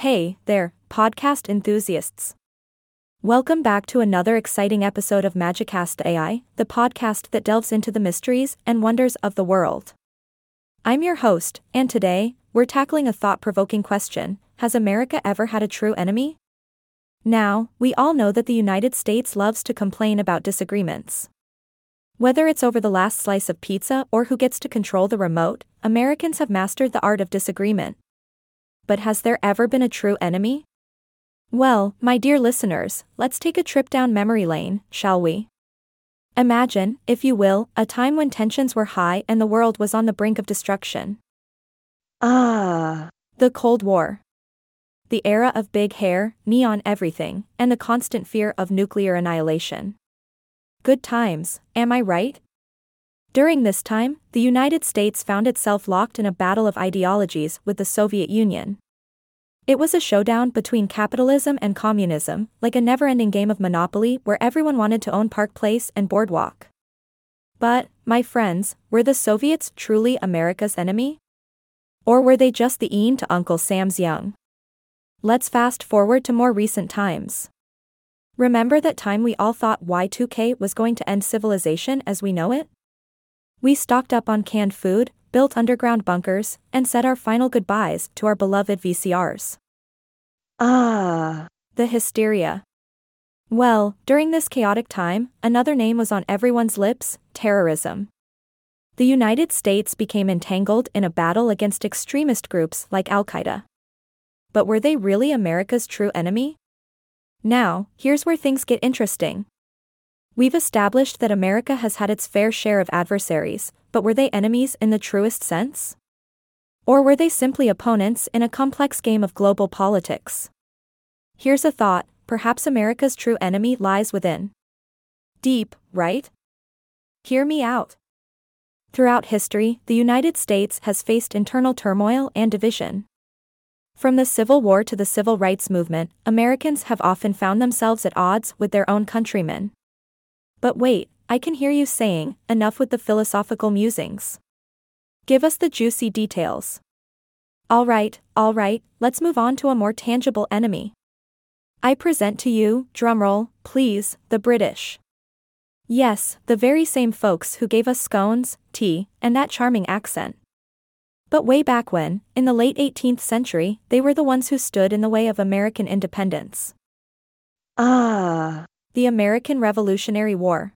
Hey there, podcast enthusiasts. Welcome back to another exciting episode of Magicast AI, the podcast that delves into the mysteries and wonders of the world. I'm your host, and today, we're tackling a thought provoking question Has America ever had a true enemy? Now, we all know that the United States loves to complain about disagreements. Whether it's over the last slice of pizza or who gets to control the remote, Americans have mastered the art of disagreement but has there ever been a true enemy? Well, my dear listeners, let's take a trip down memory lane, shall we? Imagine, if you will, a time when tensions were high and the world was on the brink of destruction. Ah. The Cold War. The era of big hair, neon everything, and the constant fear of nuclear annihilation. Good times, am I right? During this time, the United States found itself locked in a battle of ideologies with the Soviet Union. It was a showdown between capitalism and communism, like a never ending game of Monopoly where everyone wanted to own Park Place and Boardwalk. But, my friends, were the Soviets truly America's enemy? Or were they just the yin to Uncle Sam's yang? Let's fast forward to more recent times. Remember that time we all thought Y2K was going to end civilization as we know it? We stocked up on canned food, built underground bunkers, and said our final goodbyes to our beloved VCRs. Ah. The hysteria. Well, during this chaotic time, another name was on everyone's lips terrorism. The United States became entangled in a battle against extremist groups like Al Qaeda. But were they really America's true enemy? Now, here's where things get interesting. We've established that America has had its fair share of adversaries, but were they enemies in the truest sense? Or were they simply opponents in a complex game of global politics? Here's a thought perhaps America's true enemy lies within. Deep, right? Hear me out. Throughout history, the United States has faced internal turmoil and division. From the Civil War to the Civil Rights Movement, Americans have often found themselves at odds with their own countrymen. But wait, I can hear you saying, enough with the philosophical musings. Give us the juicy details. Alright, alright, let's move on to a more tangible enemy. I present to you, drumroll, please, the British. Yes, the very same folks who gave us scones, tea, and that charming accent. But way back when, in the late 18th century, they were the ones who stood in the way of American independence. Ah. The American Revolutionary War.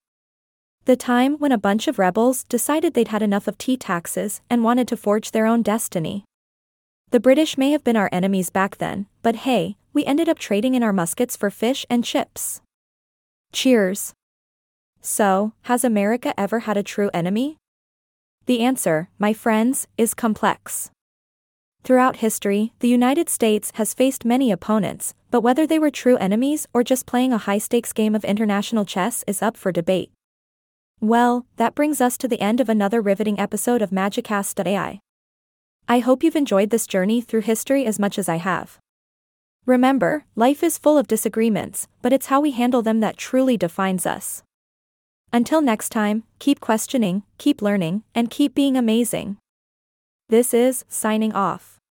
The time when a bunch of rebels decided they'd had enough of tea taxes and wanted to forge their own destiny. The British may have been our enemies back then, but hey, we ended up trading in our muskets for fish and chips. Cheers. So, has America ever had a true enemy? The answer, my friends, is complex. Throughout history, the United States has faced many opponents, but whether they were true enemies or just playing a high stakes game of international chess is up for debate. Well, that brings us to the end of another riveting episode of Magicast.ai. I hope you've enjoyed this journey through history as much as I have. Remember, life is full of disagreements, but it's how we handle them that truly defines us. Until next time, keep questioning, keep learning, and keep being amazing. This is signing off.